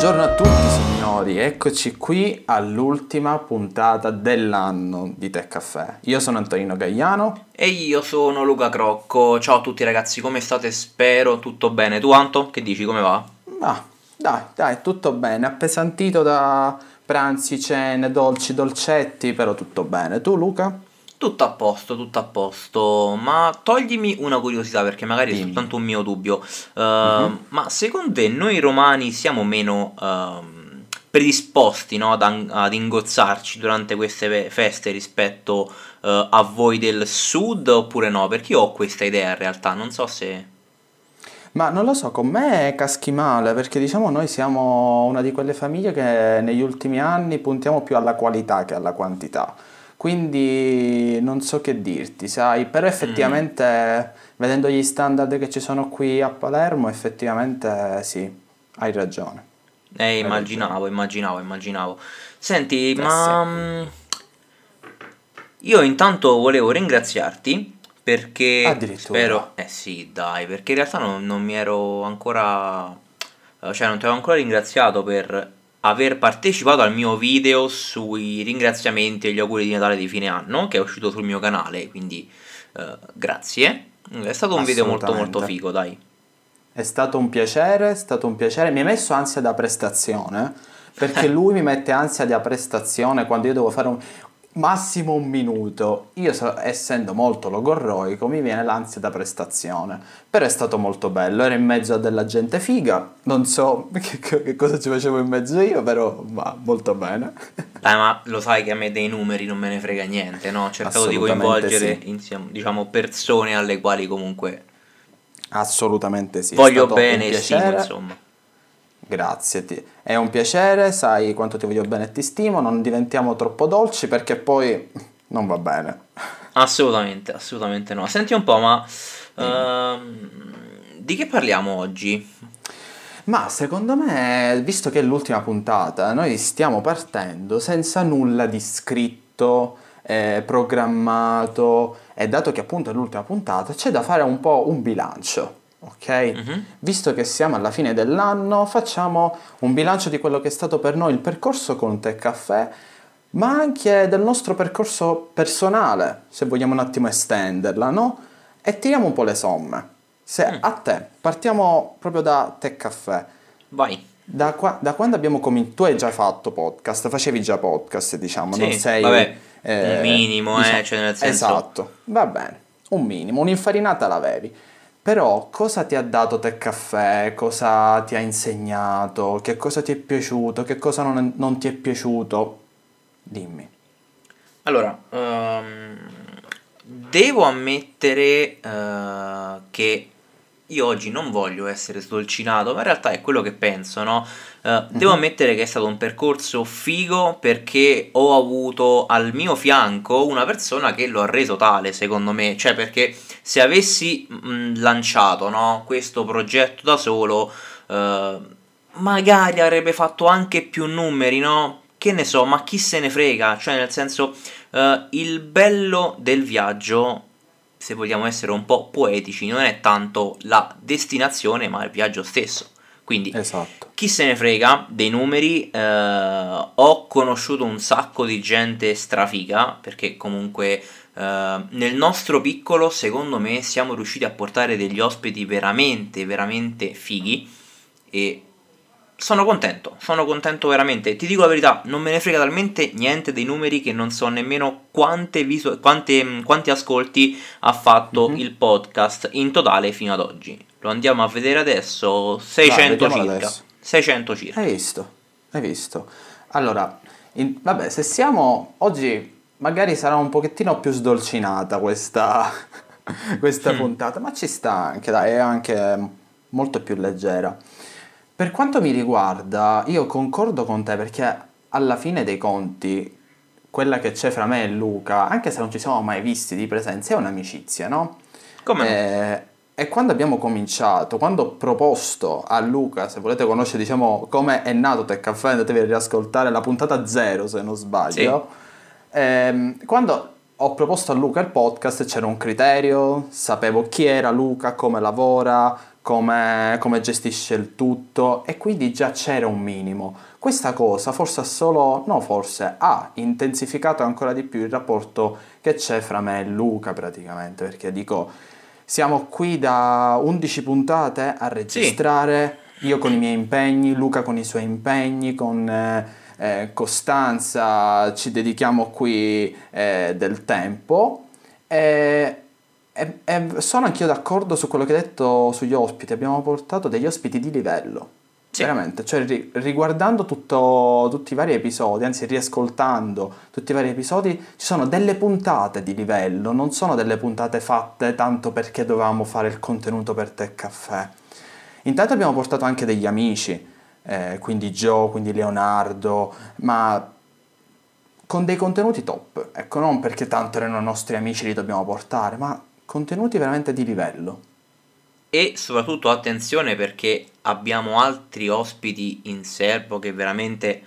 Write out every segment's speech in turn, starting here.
Buongiorno a tutti signori, eccoci qui all'ultima puntata dell'anno di Tech Caffè. Io sono Antonino Gagliano e io sono Luca Crocco. Ciao a tutti ragazzi, come state? Spero tutto bene. Tu Anto, che dici, come va? Ah, dai, dai, tutto bene, appesantito da pranzi, cene, dolci, dolcetti, però tutto bene. Tu Luca? Tutto a posto, tutto a posto, ma toglimi una curiosità perché magari Dimmi. è soltanto un mio dubbio. Uh, uh-huh. Ma secondo te noi romani siamo meno uh, predisposti no, ad, ad, ingozzarci durante queste feste rispetto uh, a voi del sud oppure no? Perché io ho questa idea in realtà, non so se... Ma non lo so, con me caschi male perché diciamo noi siamo una di quelle famiglie che negli ultimi anni puntiamo più alla qualità che alla quantità. Quindi non so che dirti, sai, però effettivamente mm. vedendo gli standard che ci sono qui a Palermo, effettivamente sì, hai ragione. Eh, immaginavo, ragione. immaginavo, immaginavo. Senti, Grazie. ma mm, io intanto volevo ringraziarti perché spero, eh sì, dai, perché in realtà non, non mi ero ancora, eh, cioè non ti avevo ancora ringraziato per aver partecipato al mio video sui ringraziamenti e gli auguri di Natale di fine anno che è uscito sul mio canale, quindi uh, grazie. È stato un video molto molto figo, dai. È stato un piacere, è stato un piacere. Mi ha messo ansia da prestazione perché lui mi mette ansia da prestazione quando io devo fare un, massimo un minuto. Io, essendo molto logorroico, mi viene l'ansia da prestazione. Però è stato molto bello. Ero in mezzo a della gente figa. Non so che, che cosa ci facevo in mezzo io, però va molto bene. Dai, ma lo sai che a me dei numeri non me ne frega niente, no? Cercavo di coinvolgere sì. insieme, diciamo, persone alle quali comunque. Assolutamente sì. Voglio bene stimo, insomma. Grazie, ti... è un piacere, sai quanto ti voglio bene e ti stimo, non diventiamo troppo dolci perché poi non va bene. Assolutamente, assolutamente no. Senti un po', ma uh, di che parliamo oggi? Ma secondo me, visto che è l'ultima puntata, noi stiamo partendo senza nulla di scritto, eh, programmato e dato che appunto è l'ultima puntata, c'è da fare un po' un bilancio ok? Uh-huh. Visto che siamo alla fine dell'anno, facciamo un bilancio di quello che è stato per noi il percorso con Tech Caffè, ma anche del nostro percorso personale, se vogliamo un attimo estenderla, no? E tiriamo un po' le somme. Se mm. a te, partiamo proprio da Tech Caffè. Vai. Da, qua, da, quando abbiamo cominciato, tu hai già fatto podcast, facevi già podcast, diciamo, sì, non sei... Vabbè, eh, un minimo, eh, diciamo, eh, cioè nel senso... Esatto, va bene, un minimo, un'infarinata l'avevi. Però cosa ti ha dato Tech Caffè? Cosa ti ha insegnato? Che cosa ti è piaciuto? Che cosa non, non ti è piaciuto? Dimmi. Allora, um, devo ammettere uh, che io oggi non voglio essere sdolcinato, ma in realtà è quello che penso, no? Uh, devo ammettere che è stato un percorso figo perché ho avuto al mio fianco una persona che lo ha reso tale, secondo me. Cioè, perché se avessi mh, mm, lanciato no, questo progetto da solo, uh, magari avrebbe fatto anche più numeri, no? Che ne so, ma chi se ne frega? Cioè, nel senso, uh, il bello del viaggio se vogliamo essere un po' poetici, non è tanto la destinazione, ma il viaggio stesso. Quindi, esatto. chi se ne frega dei numeri? Eh, ho conosciuto un sacco di gente strafiga, perché comunque eh, nel nostro piccolo, secondo me, siamo riusciti a portare degli ospiti veramente, veramente fighi. E sono contento, sono contento veramente. Ti dico la verità, non me ne frega talmente niente dei numeri che non so nemmeno quante visu- quante, quanti ascolti ha fatto mm-hmm. il podcast in totale fino ad oggi. Lo andiamo a vedere adesso, 600 Dai, circa. Adesso. 600 circa. Hai visto? Hai visto? Allora, in, vabbè, se siamo oggi magari sarà un pochettino più sdolcinata questa, questa mm. puntata, ma ci sta anche, dai, è anche molto più leggera. Per quanto mi riguarda, io concordo con te perché alla fine dei conti, quella che c'è fra me e Luca, anche se non ci siamo mai visti di presenza, è un'amicizia, no? Come? E, e quando abbiamo cominciato, quando ho proposto a Luca, se volete conoscere diciamo come è nato Tech Caffè, andatevi a riascoltare la puntata zero se non sbaglio. Sì. Ehm, quando ho proposto a Luca il podcast c'era un criterio, sapevo chi era Luca, come lavora, come, come gestisce il tutto e quindi già c'era un minimo. Questa cosa forse ha solo, no forse, ha intensificato ancora di più il rapporto che c'è fra me e Luca praticamente, perché dico, siamo qui da 11 puntate a registrare, sì. io con i miei impegni, Luca con i suoi impegni, con... Eh, eh, costanza, ci dedichiamo qui eh, del tempo. E, e, e sono anch'io d'accordo su quello che hai detto sugli ospiti. Abbiamo portato degli ospiti di livello. Sì. Veramente, cioè ri- riguardando tutto, tutti i vari episodi, anzi riascoltando tutti i vari episodi, ci sono delle puntate di livello, non sono delle puntate fatte tanto perché dovevamo fare il contenuto per te caffè. Intanto abbiamo portato anche degli amici, eh, quindi Joe, quindi Leonardo, ma con dei contenuti top, ecco, non perché tanto erano nostri amici li dobbiamo portare, ma contenuti veramente di livello. E soprattutto attenzione perché abbiamo altri ospiti in serbo che veramente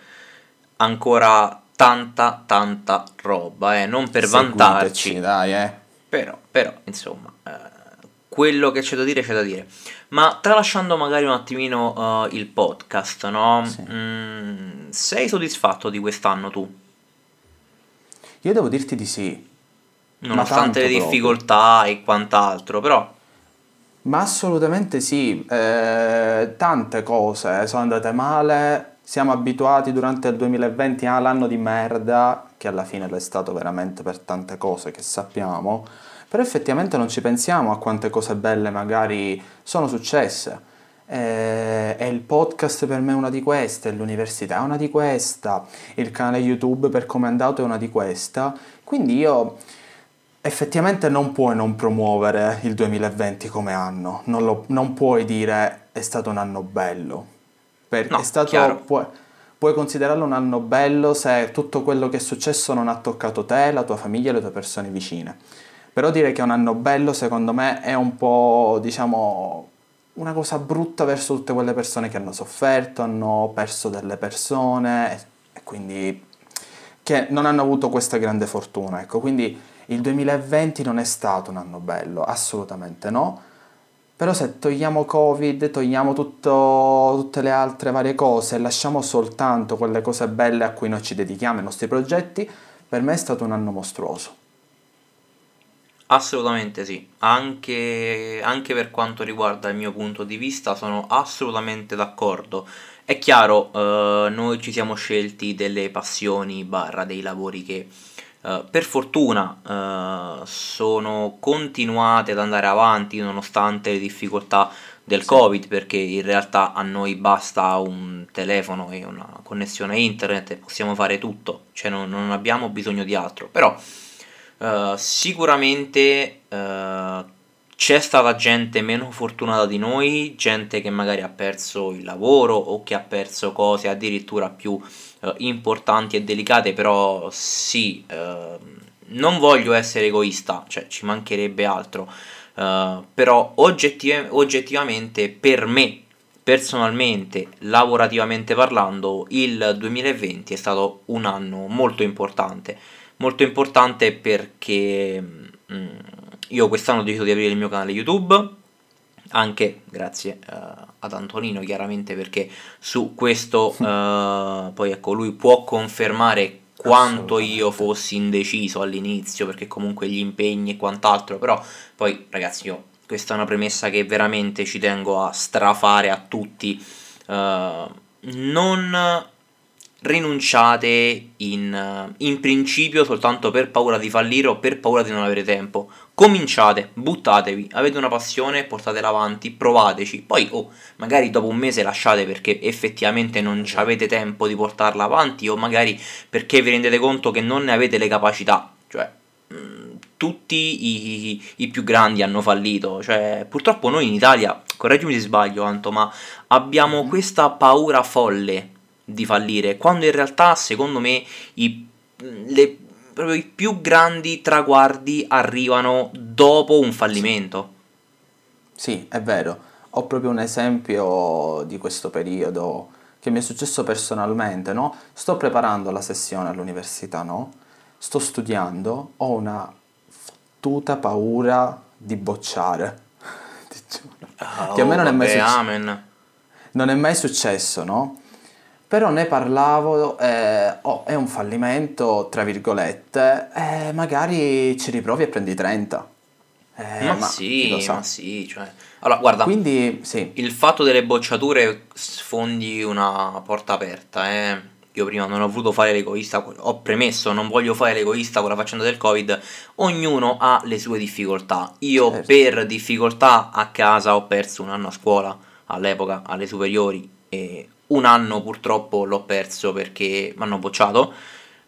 ancora tanta tanta roba, eh, non per Seguiteci, vantarci. dai, eh. Però, però, insomma, eh, quello che c'è da dire c'è da dire. Ma tralasciando magari un attimino uh, il podcast, no? Sì. Mm, sei soddisfatto di quest'anno tu? Io devo dirti di sì. Nonostante le difficoltà proprio. e quant'altro, però... Ma assolutamente sì, eh, tante cose sono andate male, siamo abituati durante il 2020 all'anno di merda, che alla fine l'è stato veramente per tante cose che sappiamo, però effettivamente non ci pensiamo a quante cose belle magari sono successe. E, il podcast per me è una di queste, l'università è una di questa, il canale YouTube per come è andato è una di questa. Quindi io effettivamente non puoi non promuovere il 2020 come anno, non, lo, non puoi dire è stato un anno bello. Perché no, è stato, puoi, puoi considerarlo un anno bello se tutto quello che è successo non ha toccato te, la tua famiglia e le tue persone vicine. Però dire che è un anno bello, secondo me, è un po', diciamo, una cosa brutta verso tutte quelle persone che hanno sofferto, hanno perso delle persone e quindi che non hanno avuto questa grande fortuna. Ecco, quindi il 2020 non è stato un anno bello, assolutamente no. Però se togliamo Covid, togliamo tutto, tutte le altre varie cose e lasciamo soltanto quelle cose belle a cui noi ci dedichiamo, i nostri progetti, per me è stato un anno mostruoso. Assolutamente sì, anche, anche per quanto riguarda il mio punto di vista sono assolutamente d'accordo. È chiaro, eh, noi ci siamo scelti delle passioni barra dei lavori che eh, per fortuna eh, sono continuate ad andare avanti nonostante le difficoltà del sì. Covid, perché in realtà a noi basta un telefono e una connessione internet e possiamo fare tutto, cioè non, non abbiamo bisogno di altro. Però Uh, sicuramente uh, c'è stata gente meno fortunata di noi, gente che magari ha perso il lavoro o che ha perso cose addirittura più uh, importanti e delicate, però sì, non voglio essere egoista, cioè ci mancherebbe altro, però oggettiv- oggettivamente per me, personalmente, lavorativamente parlando, il 2020 è stato un anno molto importante. Molto importante perché mh, mm, io quest'anno ho deciso di aprire il mio canale YouTube, anche grazie uh, ad Antonino chiaramente perché su questo uh, poi ecco lui può confermare quanto io fossi indeciso all'inizio perché comunque gli impegni e quant'altro però poi ragazzi io questa è una premessa che veramente ci tengo a strafare a tutti. Uh, non rinunciate in, in, principio soltanto per paura di fallire o per paura di non avere tempo. Cominciate, buttatevi, avete una passione, portatela avanti, provateci. Poi, oh, magari dopo un mese lasciate perché effettivamente non avete tempo di portarla avanti o magari perché vi rendete conto che non ne avete le capacità. Cioè, mm, tutti i, i, i, più grandi hanno fallito. Cioè, purtroppo noi in Italia, correggimi se sbaglio, Anto, ma abbiamo mm. questa paura folle di fallire, quando in realtà secondo me i, le, proprio i più grandi traguardi arrivano dopo un fallimento. Sì, è vero. Ho proprio un esempio di questo periodo che mi è successo personalmente, no? Sto preparando la sessione all'università, no? Sto studiando, ho una fottuta paura di bocciare. Ah, che a me non è mai successo. amen. Non è mai successo, no? Però ne parlavo, eh, oh, è un fallimento, tra virgolette, eh, magari ci riprovi e prendi 30. Eh, ma, chi sì, lo sa. ma sì, cioè... Allora, guarda, Quindi, sì, il fatto delle bocciature sfondi una porta aperta, eh. Io prima non ho voluto fare l'egoista, ho premesso, non voglio fare l'egoista con la faccenda del Covid. Ognuno ha le sue difficoltà. Io Certo. per difficoltà a casa ho perso un anno a scuola, all'epoca, alle superiori, e un anno purtroppo l'ho perso perché mi hanno bocciato.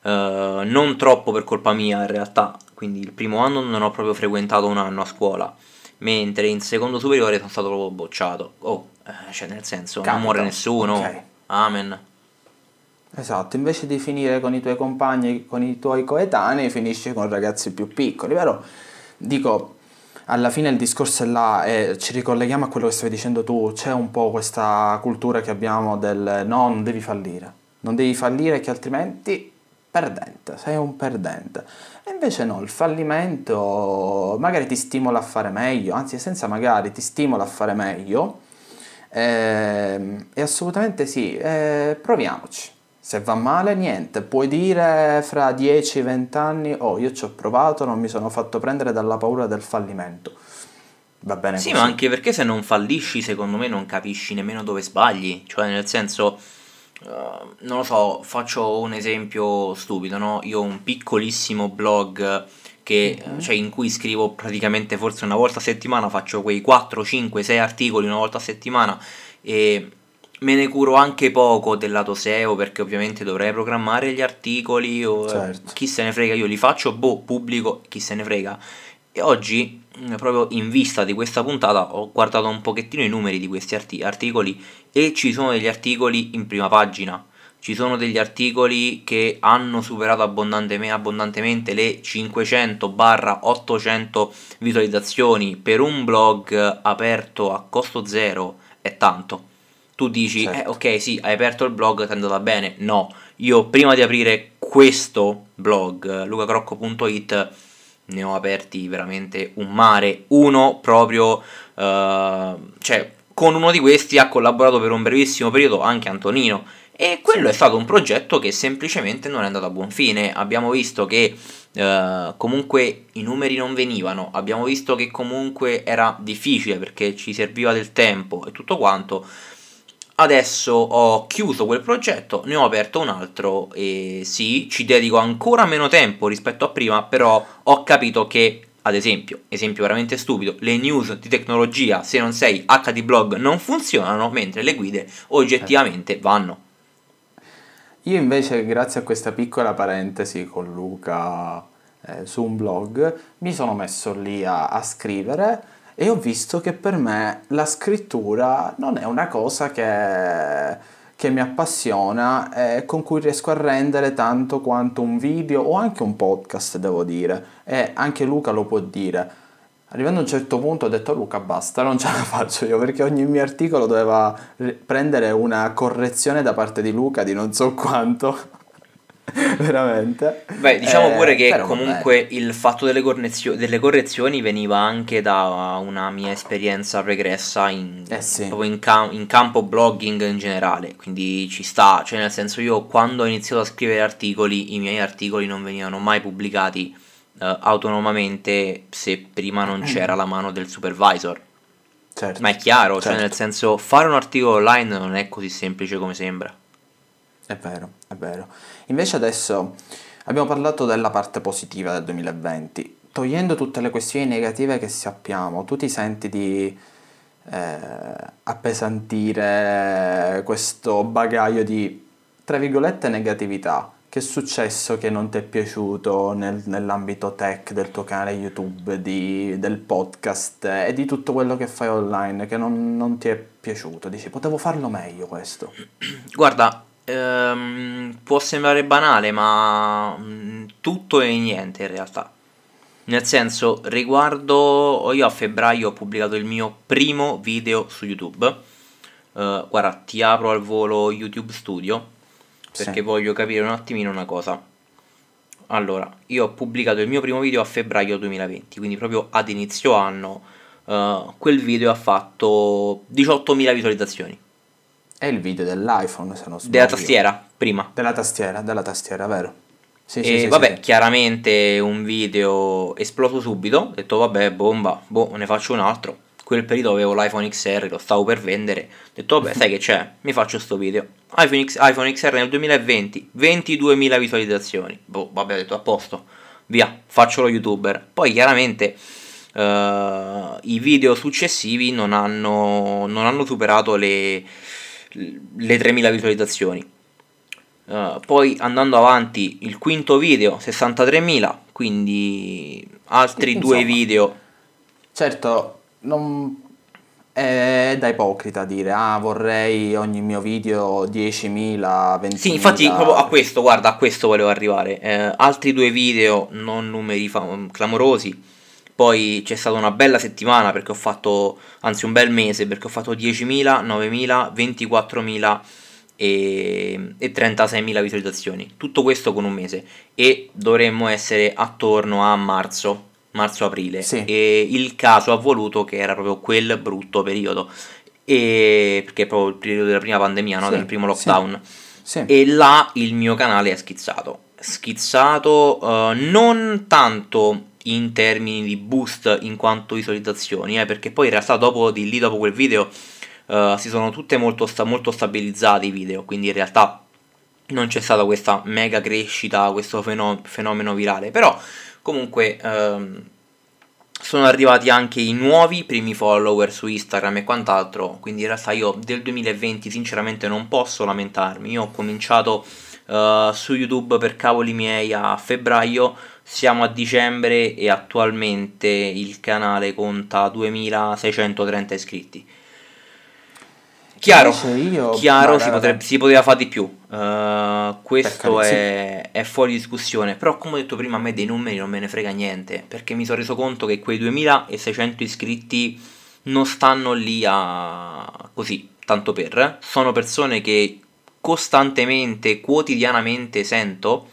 Eh, non troppo per colpa mia in realtà, quindi il primo anno non ho proprio frequentato un anno a scuola, mentre in secondo superiore sono stato proprio bocciato. Oh, eh, cioè nel senso, non Capita, muore nessuno. ok. Amen. esatto, invece di finire con i tuoi compagni, con i tuoi coetanei, finisci con ragazzi più piccoli, vero? Dico, alla fine il discorso è là e ci ricolleghiamo a quello che stavi dicendo tu, c'è un po' questa cultura che abbiamo del no, non devi fallire, non devi fallire che altrimenti perdente, sei un perdente. E invece no, il fallimento magari ti stimola a fare meglio, anzi senza magari ti stimola a fare meglio. Ehm, E assolutamente sì, eh, proviamoci. Se va male, niente, puoi dire fra 10-20 anni, oh, io ci ho provato, non mi sono fatto prendere dalla paura del fallimento. Va bene Sì, così. ma anche perché se non fallisci, secondo me non capisci nemmeno dove sbagli. Cioè, nel senso, eh, non lo so, faccio un esempio stupido, no? Io ho un piccolissimo blog che, Mhm. cioè, in cui scrivo praticamente forse una volta a settimana, faccio quei 4, 5, 6 articoli una volta a settimana e me ne curo anche poco del lato SEO perché ovviamente dovrei programmare gli articoli o Certo. chi se ne frega, io li faccio, boh, pubblico, chi se ne frega. E oggi, mh, proprio in vista di questa puntata, ho guardato un pochettino i numeri di questi arti- articoli e ci sono degli articoli in prima pagina. Ci sono degli articoli che hanno superato abbondanteme- abbondantemente le 500-800 visualizzazioni per un blog aperto a costo zero è tanto. Tu dici, Certo. eh ok sì, hai aperto il blog, ti è andata bene. No, io prima di aprire questo blog, lucacrocco.it, ne ho aperti veramente un mare. Uno proprio, eh, cioè, con uno di questi ha collaborato per un brevissimo periodo anche Antonino. E quello è stato un progetto che semplicemente non è andato a buon fine. Abbiamo visto che eh, comunque i numeri non venivano, abbiamo visto che comunque era difficile perché ci serviva del tempo e tutto quanto. Adesso ho chiuso quel progetto, ne ho aperto un altro e sì, ci dedico ancora meno tempo rispetto a prima, però ho capito che, ad esempio, esempio veramente stupido, le news di tecnologia, se non sei HD blog, non funzionano, mentre le guide oggettivamente vanno. Io invece, grazie a questa piccola parentesi con Luca eh, su un blog, mi sono messo lì a, a scrivere e ho visto che per me la scrittura non è una cosa che, che mi appassiona e con cui riesco a rendere tanto quanto un video o anche un podcast, devo dire. E anche Luca lo può dire. Arrivando a un certo punto ho detto Luca basta, non ce la faccio io perché ogni mio articolo doveva prendere una correzione da parte di Luca di non so quanto. Veramente. Beh, diciamo Eh, pure che comunque il fatto delle, cornezio- delle correzioni veniva anche da una mia esperienza pregressa in, Eh sì. proprio in, cam- in campo blogging in generale, quindi ci sta, cioè nel senso io quando ho iniziato a scrivere articoli, i miei articoli non venivano mai pubblicati eh, autonomamente se prima non c'era la mano del supervisor. Certo. Ma è chiaro, cioè Certo. nel senso fare un articolo online non è così semplice come sembra. È vero, è vero. Invece adesso abbiamo parlato della parte positiva del 2020. Togliendo tutte le questioni negative che sappiamo, tu ti senti di eh, appesantire questo bagaglio di, tra virgolette, negatività? Che è successo che non ti è piaciuto nel- nell'ambito tech del tuo canale YouTube, di- del podcast e di tutto quello che fai online che non, non ti è piaciuto? Dici, potevo farlo meglio questo. Guarda, ehm, può sembrare banale, ma mm, tutto e niente in realtà. Nel senso, riguardo, io a febbraio ho pubblicato il mio primo video su YouTube. Eh, guarda, ti apro al volo YouTube Studio perché Sì. voglio capire un attimino una cosa. Allora, io ho pubblicato il mio primo video a febbraio 2020, quindi proprio ad inizio anno. uh, quel video ha fatto 18.000 visualizzazioni. È il video dell'iPhone, se non sbaglio. Della tastiera, prima. Della tastiera, della tastiera, vero? Sì, e sì, vabbè, sì, chiaramente un video esploso subito. Ho detto, vabbè, bomba, boh, ne faccio un altro. Quel periodo avevo l'iPhone XR, lo stavo per vendere. Ho detto, vabbè, sai che c'è, mi faccio sto video. iPhone, X, iPhone XR nel 2020, 22.000 visualizzazioni. Boh, vabbè, ho detto, a posto, via, faccio lo youtuber. Poi chiaramente uh, i video successivi non hanno, non hanno superato le, le 3.000 visualizzazioni. Uh, poi andando avanti il quinto video 63.000 quindi altri Insomma, due video. Certo non è da ipocrita dire ah vorrei ogni mio video 10.000 20.000 sì infatti proprio a questo guarda a questo volevo arrivare. Eh, altri due video non numeri fam- clamorosi poi c'è stata una bella settimana perché ho fatto anzi un bel mese perché ho fatto 10.000 9.000 24.000 e, e 36.000 visualizzazioni. Tutto questo con un mese e dovremmo essere attorno a marzo, marzo-aprile. Sì. E il caso ha voluto che era proprio quel brutto periodo. E, perché è proprio il periodo della prima pandemia, no? sì, del primo lockdown. Sì, e là il mio canale è schizzato. Schizzato uh, non tanto in termini di boost in quanto visualizzazioni, eh, perché poi in realtà dopo di lì, dopo quel video uh, si sono tutte molto, sta- molto stabilizzati i video, quindi in realtà non c'è stata questa mega crescita, questo fenom- fenomeno virale, però comunque um, sono arrivati anche i nuovi primi follower su Instagram e quant'altro, quindi in realtà io del 2020 sinceramente non posso lamentarmi, io ho cominciato uh, su YouTube per cavoli miei a febbraio, siamo a dicembre e attualmente il canale conta 2630 iscritti. Chiaro, io, chiaro si, potrebbe, si, poteva fare di più, uh, questo è, è, fuori discussione, però come ho detto prima a me dei numeri non me ne frega niente, perché mi sono reso conto che quei 2600 iscritti non stanno lì a così, tanto per, sono persone che costantemente, quotidianamente sento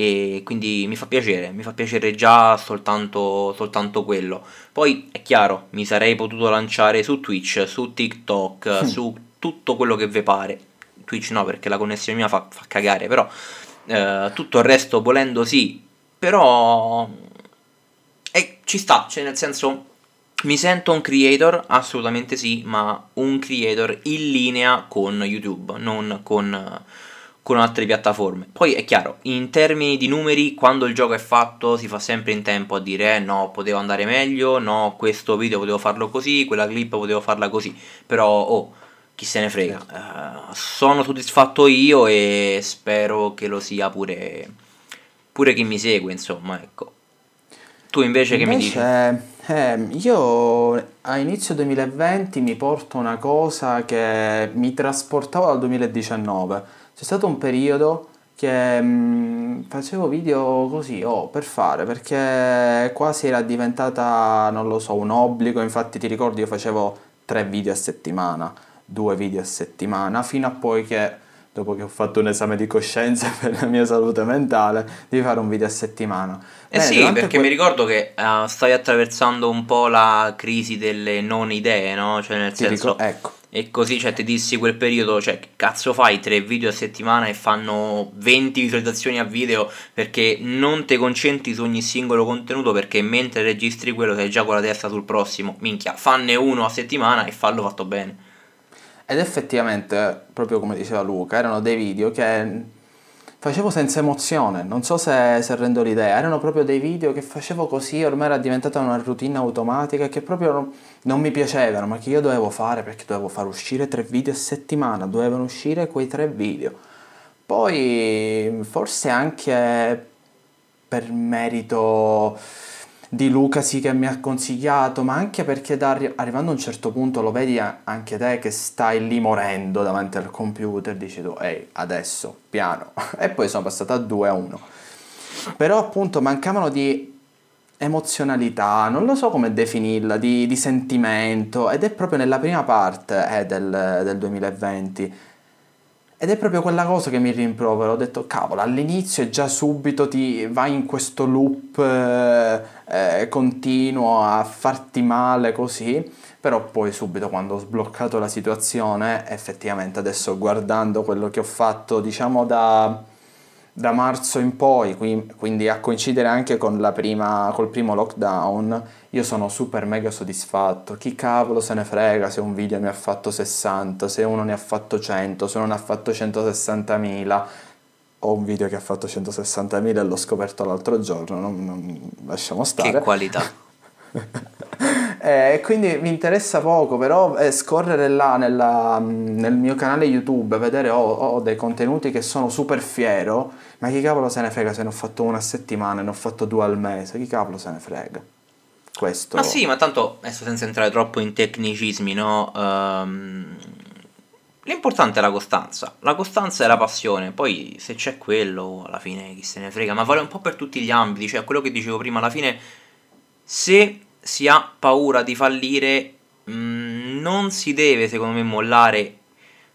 e quindi mi fa piacere, mi fa piacere già soltanto, soltanto quello. Poi è chiaro, mi sarei potuto lanciare su Twitch, su TikTok, mm. su tutto quello che vi pare. Twitch no, perché la connessione mia fa, fa cagare, però eh, tutto il resto volendo sì, però eh, ci sta, cioè nel senso mi sento un creator, assolutamente sì, ma un creator in linea con YouTube, non con con altre piattaforme. Poi è chiaro, in termini di numeri, quando il gioco è fatto si fa sempre in tempo a dire eh, no, potevo andare meglio, no, questo video potevo farlo così, quella clip potevo farla così, però oh, chi se ne frega. Uh, sono soddisfatto io e spero che lo sia pure, pure chi mi segue, insomma, ecco. Tu invece, invece che mi dici? Eh, io a inizio 2020 mi porto una cosa che mi trasportava dal 2019 c'è stato un periodo che mh, mm, facevo video così, oh, per fare, perché quasi era diventata, non lo so, un obbligo, infatti ti ricordi io facevo tre video a settimana, due video a settimana, fino a poi che, dopo che ho fatto un esame di coscienza per la mia salute mentale, di fare un video a settimana. Eh Beh, sì, perché que- mi ricordo che uh, stai attraversando un po' la crisi delle non idee, no? Cioè nel senso... Dico, ecco e così, cioè, ti dissi quel periodo, cioè, cazzo fai tre video a settimana e fanno 20 visualizzazioni a video perché non ti concentri su ogni singolo contenuto perché mentre registri quello sei già con la testa sul prossimo. Minchia, fanne uno a settimana e fallo fatto bene. Ed effettivamente, proprio come diceva Luca, erano dei video che facevo senza emozione, non so se, se, rendo l'idea, erano proprio dei video che facevo così, ormai era diventata una routine automatica che proprio non, mi piacevano, ma che io dovevo fare perché dovevo far uscire tre video a settimana, dovevano uscire quei tre video. Poi forse anche per merito di Luca sì che mi ha consigliato, ma anche perché da, arrivando a un certo punto lo vedi anche te che stai lì morendo davanti al computer, dici tu, ehi, adesso, piano. e poi sono passato a 2 a 1. Però appunto mancavano di emozionalità, non lo so come definirla, di, di sentimento, ed è proprio nella prima parte eh, del, del 2020 ed è proprio quella cosa che mi rimprovero. Ho detto, cavolo, all'inizio già subito ti vai in questo loop eh, eh, continuo a farti male così. Però poi subito quando ho sbloccato la situazione, effettivamente adesso guardando quello che ho fatto, diciamo da da marzo in poi, quindi a coincidere anche con la prima, col primo lockdown, io sono super mega soddisfatto. Chi cavolo se ne frega se un video mi ha fatto 60, se uno ne ha fatto 100, se uno ne ha fatto 160.000. Ho un video che ha fatto 160.000 e l'ho scoperto l'altro giorno, non, non lasciamo stare. Che qualità. eh, quindi mi interessa poco, però eh, scorrere là nella, nel mio canale YouTube, vedere ho, ho, dei contenuti che sono super fiero, ma chi cavolo se ne frega se ne ho fatto una settimana, ne ho fatto due al mese, chi cavolo se ne frega? Questo... Ma sì, ma tanto, adesso senza entrare troppo in tecnicismi, no? Um, l'importante è la costanza, la costanza è la passione, poi se c'è quello, alla fine chi se ne frega, ma vale un po' per tutti gli ambiti, cioè quello che dicevo prima, alla fine se si ha paura di fallire, mh, mm, non si deve, secondo me, mollare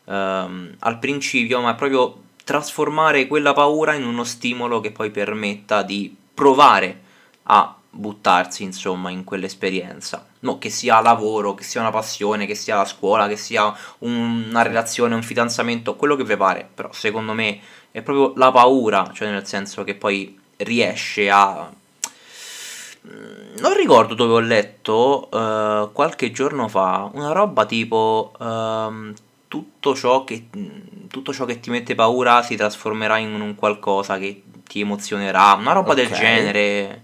um, al principio, ma proprio trasformare quella paura in uno stimolo che poi permetta di provare a buttarsi, insomma, in quell'esperienza. No, che sia lavoro, che sia una passione, che sia la scuola, che sia un, una relazione, un fidanzamento, quello che vi pare. Però secondo me è proprio la paura, cioè nel senso che poi riesce a Mm, non ricordo dove ho letto uh, qualche giorno fa una roba tipo uh, tutto, ciò che, tutto ciò che ti mette paura si trasformerà in un qualcosa che ti emozionerà, una roba okay. del genere.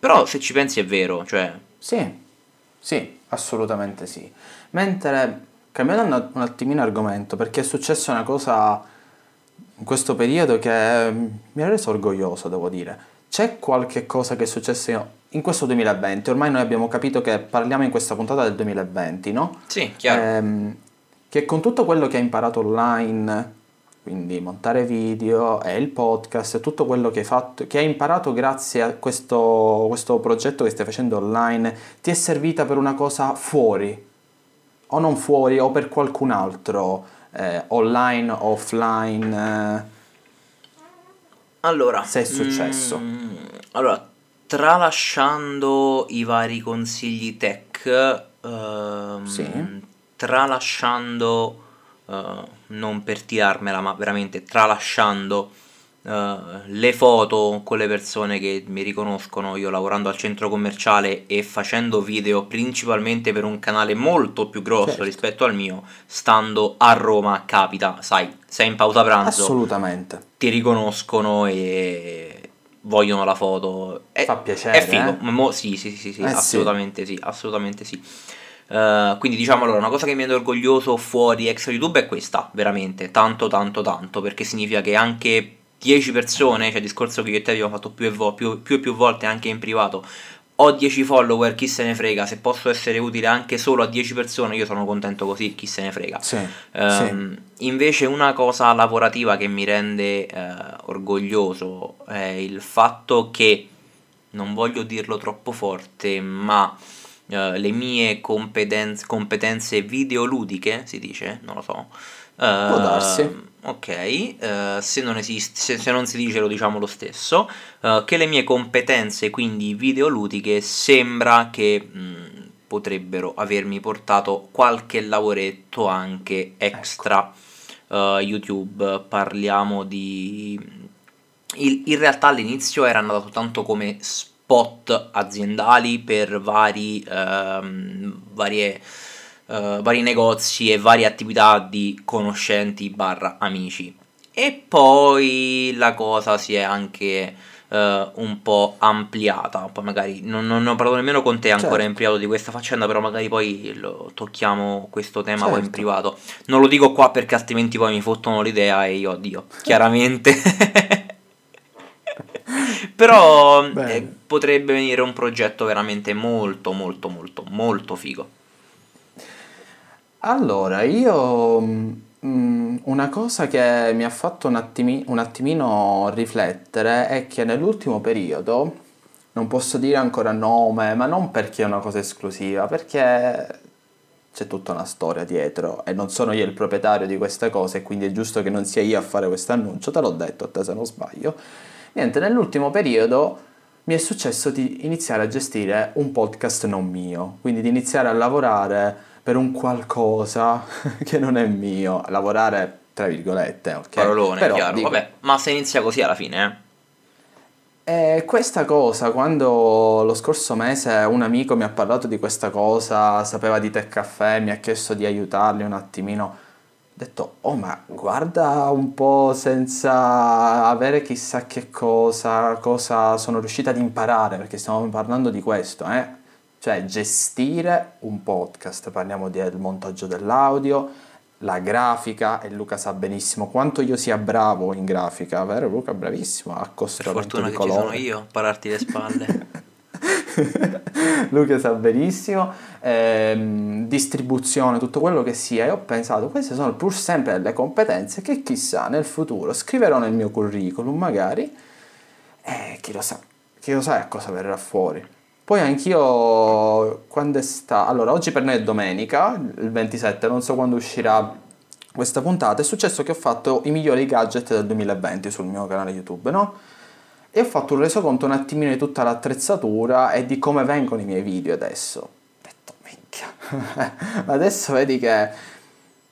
Però se ci pensi è vero, cioè... Sì, sì, assolutamente sì. Mentre, cambiando un attimino argomento, perché è successa una cosa in questo periodo che mi ha reso orgoglioso, devo dire. C'è qualche cosa che è successo in questo 2020, ormai noi abbiamo capito che parliamo in questa puntata del 2020, no? Sì, chiaro. Ehm, che con tutto quello che hai imparato online, quindi montare video e il podcast, tutto quello che hai fatto, che hai imparato grazie a questo, questo progetto che stai facendo online, ti è servita per una cosa fuori, o non fuori, o per qualcun altro, eh, online, offline. Eh, allora, se è successo. Mm, allora, tralasciando i vari consigli tech, ehm, sì. Tralasciando, eh, non per tirarmela, ma veramente tralasciando eh, le foto con le persone che mi riconoscono, io lavorando al centro commerciale e facendo video principalmente per un canale molto più grosso certo. rispetto al mio, stando a Roma, capita, sai, sei in pausa pranzo. Assolutamente. Ti riconoscono e vogliono la foto. È, Fa piacere. È figo. Eh? Mo, sì, sì, sì, sì, eh assolutamente sì, sì assolutamente sì. Uh, quindi diciamo allora una cosa che mi rende orgoglioso fuori extra YouTube è questa, veramente, tanto tanto tanto, perché significa che anche 10 persone, cioè il discorso che io e te abbiamo fatto più e, vo- più, più e più volte anche in privato, ho 10 follower, chi se ne frega, se posso essere utile anche solo a 10 persone, io sono contento così, chi se ne frega. Sì, um, sì. Invece una cosa lavorativa che mi rende uh, orgoglioso è il fatto che, non voglio dirlo troppo forte, ma uh, le mie competenze, competenze videoludiche, si dice, non lo so. Uh, Può darsi ok, uh, se, non esiste, se, se, non si dice lo diciamo lo stesso, uh, che le mie competenze quindi videoludiche sembra che mh, mm, potrebbero avermi portato qualche lavoretto anche extra ecco. YouTube, parliamo di... Il, in realtà all'inizio era andato soltanto come spot aziendali per vari, ehm, varie uh, vari negozi e varie attività di conoscenti barra amici. E poi la cosa si è anche uh, un po' ampliata. Poi magari non, non, ne ho parlato nemmeno con te ancora certo. in privato di questa faccenda, però magari poi lo tocchiamo questo tema certo. poi in certo. privato. Non lo dico qua perché altrimenti poi mi fottono l'idea e io oddio, chiaramente. però eh, potrebbe venire un progetto veramente molto molto molto molto figo. Allora, io mm, una cosa che mi ha fatto un, attimi- un attimino riflettere è che nell'ultimo periodo, non posso dire ancora nome, ma non perché è una cosa esclusiva, perché c'è tutta una storia dietro e non sono io il proprietario di queste cose, quindi è giusto che non sia io a fare questo annuncio, te l'ho detto a te se non sbaglio. Niente, nell'ultimo periodo mi è successo di iniziare a gestire un podcast non mio, quindi di iniziare a lavorare per un qualcosa che non è mio, lavorare tra virgolette, ok? Parolone, Però, chiaro. dico, Vabbè, ma se inizia così alla fine, eh. E questa cosa, quando lo scorso mese un amico mi ha parlato di questa cosa, sapeva di Tech Caffè, mi ha chiesto di aiutarli un attimino, detto, oh ma guarda un po' senza avere chissà che cosa, cosa sono riuscito ad imparare, perché stiamo parlando di questo, eh? Cioè gestire un podcast, parliamo del montaggio dell'audio, la grafica e Luca sa benissimo quanto io sia bravo in grafica, vero Luca? Bravissimo a accostamento fortuna che ci sono colore. io a pararti le spalle. Luca sa benissimo, ehm, distribuzione, tutto quello che sia, e ho pensato, queste sono pur sempre delle competenze che chissà nel futuro scriverò nel mio curriculum magari, e chi lo sa, chi lo sa cosa verrà fuori. Poi anch'io, quando è sta... Allora, oggi per noi è domenica, il 27, non so quando uscirà questa puntata, è successo che ho fatto i migliori gadget del 2020 sul mio canale YouTube, no? E ho fatto un resoconto un attimino di tutta l'attrezzatura e di come vengono i miei video adesso. Ho detto, minchia, adesso vedi che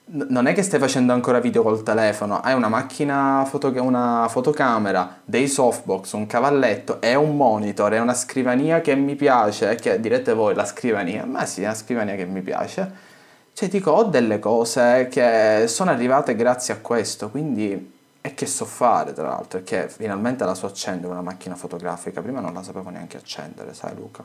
non è che stai facendo ancora video col telefono, hai una macchina, foto- una fotocamera, dei softbox, un cavalletto e un monitor e una scrivania che mi piace, che direte voi la scrivania, ma sì, è una scrivania che mi piace. Cioè dico, ho delle cose che sono arrivate grazie a questo, quindi e che so fare tra l'altro, perché finalmente la so accendere una macchina fotografica, prima non la sapevo neanche accendere, sai Luca?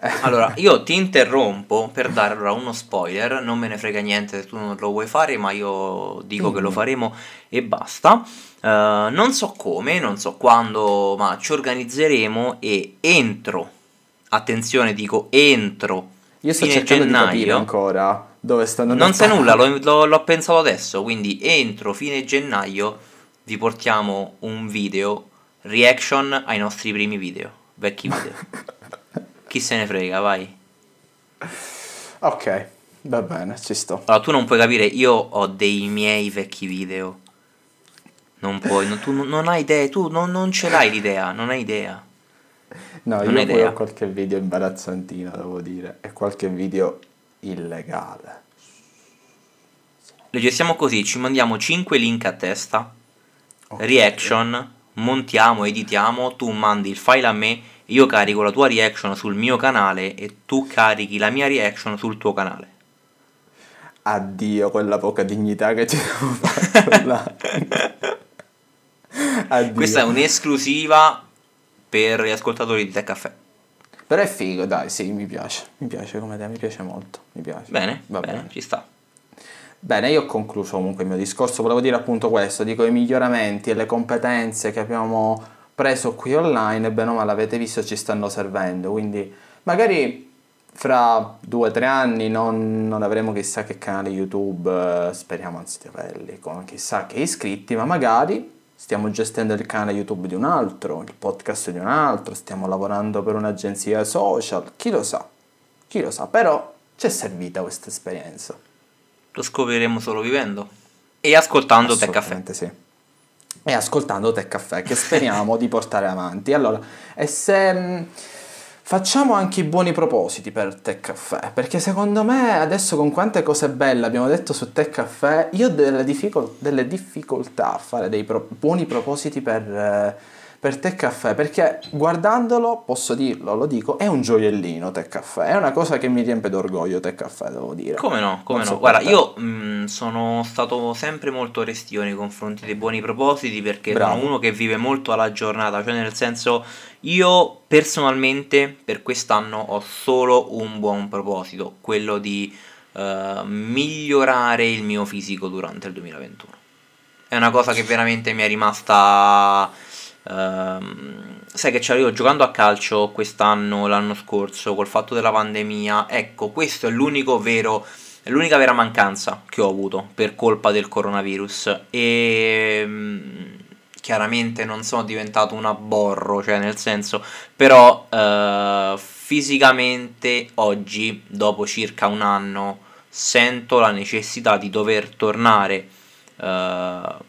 Eh, Allora, io ti interrompo per dare allora uno spoiler, non me ne frega niente se tu non lo vuoi fare, ma io dico che lo faremo e basta. Eh, non so come, non so quando, ma ci organizzeremo e entro, attenzione dico entro, io sto fine cercando di capire gennaio, ancora dove stanno non sai nulla, l'ho- l'ho pensato adesso, quindi entro fine gennaio vi portiamo un video reaction ai nostri primi video, vecchi video. Chi se ne frega, vai. Ok, va bene, ci sto. Allora, tu non puoi capire, io ho dei miei vecchi video. Non puoi, non- tu non, hai idea, tu non, non ce l'hai l'idea, non hai idea. No, Non io poi idea. ho qualche video imbarazzantino, devo dire, e qualche video illegale. Lo gestiamo così, ci mandiamo 5 link a testa, Ok. reaction, montiamo, editiamo, tu mandi il file a me, io carico la tua reaction sul mio canale e tu carichi la mia reaction sul tuo canale. Addio quella poca dignità che ci siamo fatti là. Addio. Questa è un'esclusiva per gli ascoltatori di Tech Caffè. Però è figo, dai, sì, mi piace. Mi piace come idea, mi piace molto. Mi piace. Bene, Va bene, bene. ci sta. Bene, io ho concluso comunque il mio discorso, volevo dire appunto questo, dico i miglioramenti e le competenze che abbiamo preso qui online, bene o male avete visto ci stanno servendo, quindi magari fra due o tre anni non, non avremo chissà che canale YouTube, eh, speriamo anzi di averli, con chissà che iscritti, ma magari stiamo gestendo il canale YouTube di un altro, il podcast di un altro, stiamo lavorando per un'agenzia social, chi lo sa, chi lo sa, però ci è servita questa esperienza. Lo scopriremo solo vivendo e ascoltando Tech Caffè. Sì. E ascoltando Tech Caffè, che speriamo di portare avanti. Allora, e se mh, facciamo anche i buoni propositi per Tech Caffè, perché secondo me adesso con quante cose belle abbiamo detto su Tech Caffè, io ho delle, difficol- delle difficoltà a fare dei pro- buoni propositi per, eh, per Tech Caffè, perché guardandolo, posso dirlo, lo dico, è un gioiellino Tech Caffè, è una cosa che mi riempie d'orgoglio Tech Caffè, devo dire. Come no, come Non no. so Guarda, te. io mh, sono stato sempre molto restio nei confronti dei buoni propositi perché Bravo. sono uno che vive molto alla giornata, cioè nel senso io personalmente per quest'anno ho solo un buon proposito, quello di eh, migliorare il mio fisico durante il 2021. È una cosa che veramente mi è rimasta... ehm, sai che c'avevo giocando a calcio quest'anno, l'anno scorso, col fatto della pandemia. Ecco, questo è l'unico vero è l'unica vera mancanza che ho avuto per colpa del coronavirus e mm, chiaramente non sono diventato un abborro, cioè nel senso, però eh, fisicamente oggi, dopo circa un anno, sento la necessità di dover tornare uh,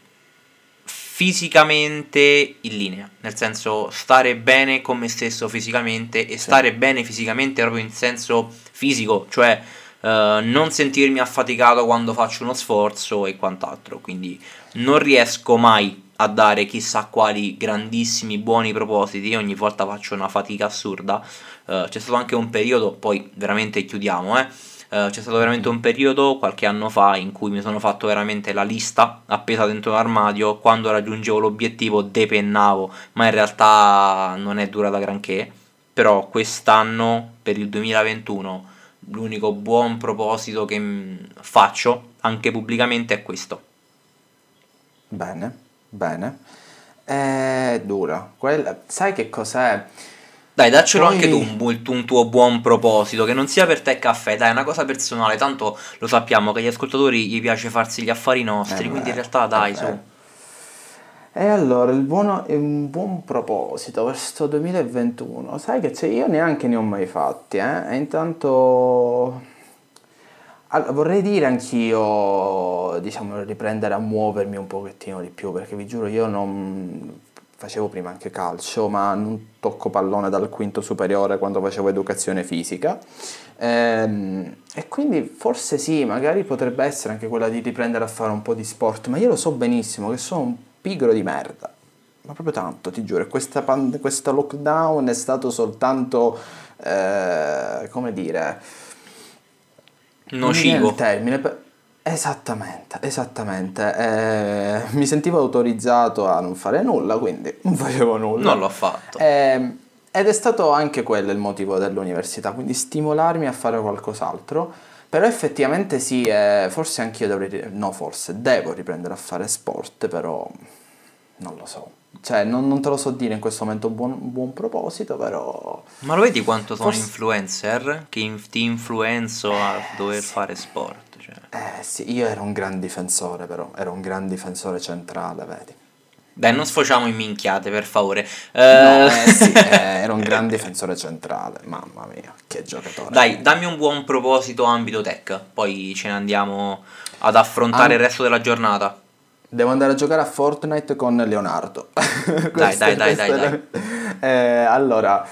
fisicamente in linea, nel senso stare bene con me stesso fisicamente e sì. stare bene fisicamente proprio in senso fisico, cioè uh, non sentirmi affaticato quando faccio uno sforzo e quant'altro, quindi non riesco mai a dare chissà quali grandissimi buoni propositi, ogni volta faccio una fatica assurda. Uh, c'è stato anche un periodo, poi veramente chiudiamo, eh. Uh, c'è stato veramente un periodo qualche anno fa in cui mi sono fatto veramente la lista appesa dentro l'armadio, quando raggiungevo l'obiettivo depennavo, ma in realtà non è durata granché. Però quest'anno, per il 2021, l'unico buon proposito che faccio, anche pubblicamente, è questo. Bene. Bene. È dura. Quella... Sai che cos'è? Dai, daccelo Poi... anche tu un, un, tuo buon proposito, che non sia per te caffè, dai, è una cosa personale, tanto lo sappiamo che agli ascoltatori gli piace farsi gli affari nostri, eh, quindi in realtà dai, su. E allora, il buono, un buon proposito verso 2021, sai che c'è, io neanche ne ho mai fatti, eh? E intanto allora, vorrei dire anch'io, diciamo, riprendere a muovermi un pochettino di più, perché vi giuro io non facevo prima anche calcio, ma non tocco pallone dal quinto superiore quando facevo educazione fisica. Ehm, e quindi forse sì, magari potrebbe essere anche quella di riprendere a fare un po' di sport, ma io lo so benissimo che sono un pigro di merda. Ma proprio tanto, ti giuro, questa, pand- questo lockdown è stato soltanto, eh, come dire Nocivo. Il termine. Per... Esattamente, esattamente. Eh, mi sentivo autorizzato a non fare nulla, quindi non facevo nulla. Non l'ho fatto. Eh, ed è stato anche quello il motivo dell'università, quindi stimolarmi a fare qualcos'altro. Però effettivamente sì, eh, forse anch'io dovrei, no forse, devo riprendere a fare sport, però non lo so. Cioè, non, non, te lo so dire in questo momento buon, buon proposito, però... Ma lo vedi quanto sono Forse... influencer che in, ti influenzo a dover sì. fare sport? Cioè. Eh sì, io ero un gran difensore però, ero un gran difensore centrale, vedi. Dai, non sfociamo in minchiate, per favore. Uh... No, eh, sì, eh, ero un gran difensore centrale, mamma mia, che giocatore. Dai, dammi un buon proposito ambito tech, poi ce ne andiamo ad affrontare Am- il resto della giornata. Devo andare a giocare a Fortnite con Leonardo. dai, dai, dai, dai, dai. Eh, allora,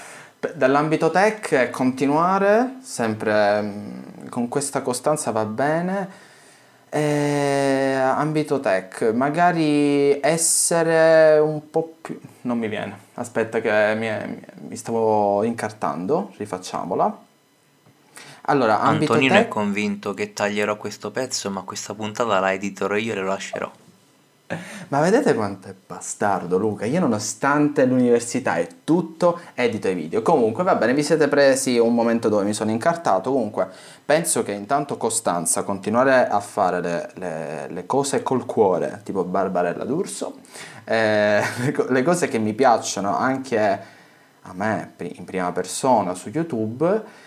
dall'ambito tech continuare sempre mm, con questa costanza va bene. Eh, ambito tech, magari essere un po' più... non mi viene, aspetta che mi, mi stavo incartando, rifacciamola. Allora, Antonino tech... è convinto che taglierò questo pezzo, ma questa puntata la editerò io e lo lascerò. Ma vedete quanto è bastardo Luca? Io nonostante l'università e tutto edito i video. Comunque va bene, vi siete presi un momento dove mi sono incartato. Comunque penso che intanto Costanza continuare a fare le, le, le cose col cuore, tipo Barbarella d'Urso, eh, le cose che mi piacciono anche a me in prima persona su YouTube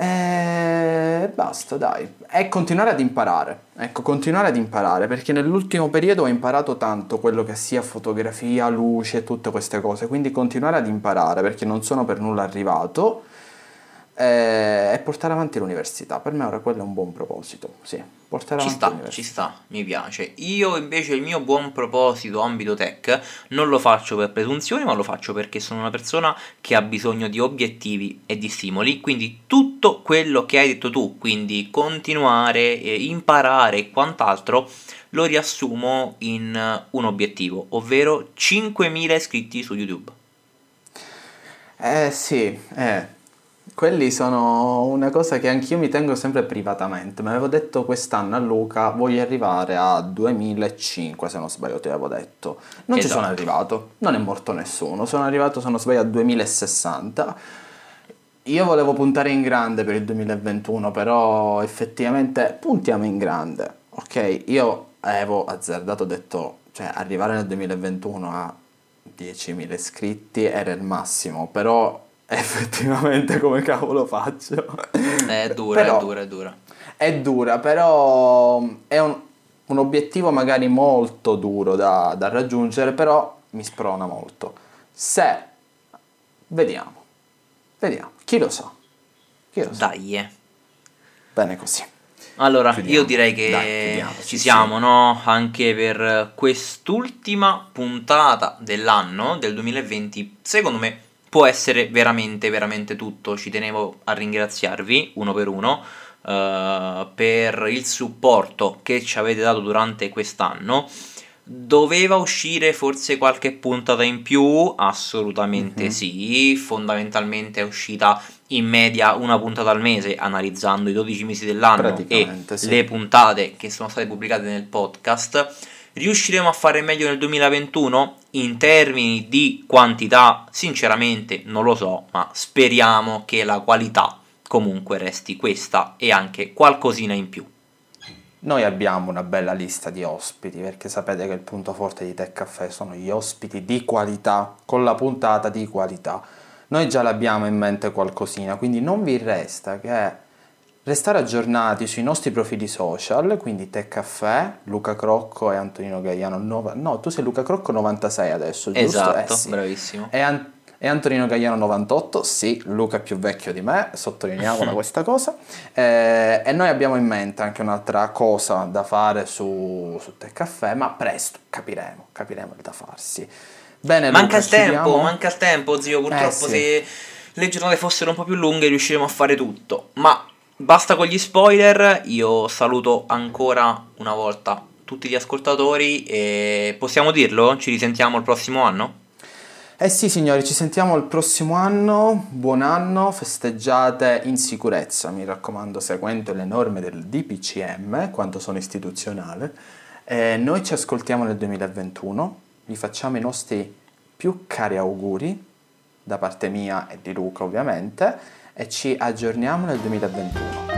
e basta, dai. E continuare ad imparare. Ecco, continuare ad imparare, perché nell'ultimo periodo ho imparato tanto quello che sia fotografia, luce, tutte queste cose. Quindi continuare ad imparare, perché non sono per nulla arrivato eh, e portare avanti l'università. Per me ora quello è un buon proposito, sì. Portare ci sta, ci sta, mi piace. Io invece il mio buon proposito ambito tech non lo faccio per presunzione, ma lo faccio perché sono una persona che ha bisogno di obiettivi e di stimoli, quindi tutto quello che hai detto tu, quindi continuare, eh, imparare e quant'altro, lo riassumo in un obiettivo, ovvero 5.000 iscritti su YouTube. Eh sì, eh, quelli sono una cosa che anch'io mi tengo sempre privatamente. Mi avevo detto quest'anno a Luca voglio arrivare a 2005, se non sbaglio ti avevo detto. Non esatto. ci sono arrivato, non è morto nessuno. Sono arrivato, se non sbaglio, a 2060. Io volevo puntare in grande per il 2021, però effettivamente puntiamo in grande. Ok, io avevo azzardato, ho detto, cioè arrivare nel 2021 a 10.000 iscritti era il massimo, però effettivamente come cavolo faccio? È dura, però, è dura, è dura. È dura, però è un, un obiettivo magari molto duro da, da, raggiungere, però mi sprona molto. Se, vediamo, vediamo, chi lo sa? Chi lo sa? Dai. Eh. Bene così. Allora, Chiudiamo. io direi che Dai, ci sì, siamo, sì. no? Anche per quest'ultima puntata dell'anno, del 2020, secondo me può essere veramente, veramente tutto. Ci tenevo a ringraziarvi uno per uno eh, per il supporto che ci avete dato durante quest'anno. Doveva uscire forse qualche puntata in più? Assolutamente Mhm. sì. Fondamentalmente è uscita in media una puntata al mese, analizzando i 12 mesi dell'anno e sì. le puntate che sono state pubblicate nel podcast. Riusciremo a fare meglio nel 2021? In termini di quantità, sinceramente non lo so, ma speriamo che la qualità comunque resti questa e anche qualcosina in più. Noi abbiamo una bella lista di ospiti perché sapete che il punto forte di Tech Caffè sono gli ospiti di qualità, con la puntata di qualità. Noi già l'abbiamo in mente qualcosina, quindi non vi resta che restare aggiornati sui nostri profili social, quindi Tech Caffè, Luca Crocco e Antonino Gaiano. nova- No, tu sei Luca Crocco 96 adesso, giusto? Esatto, Eh sì. bravissimo. E, An- e Antonino Gagliano 98, sì, Luca è più vecchio di me, sottolineiamola questa cosa. Eh, e noi abbiamo in mente anche un'altra cosa da fare su, su Tech Caffè, ma presto capiremo, capiremo il da farsi. Bene, Manca Luca, il tempo, chiudiamo? manca il tempo, zio. Purtroppo, Eh, sì. se le giornate fossero un po' più lunghe, riusciremo a fare tutto. Ma basta con gli spoiler. Io saluto ancora una volta tutti gli ascoltatori. E possiamo dirlo? Ci risentiamo il prossimo anno? Eh sì signori, ci sentiamo il prossimo anno, buon anno, festeggiate in sicurezza, mi raccomando seguendo le norme del DPCM, quanto sono istituzionale. Eh, noi ci ascoltiamo nel 2021, vi facciamo i nostri più cari auguri, da parte mia e di Luca ovviamente, e ci aggiorniamo nel 2021.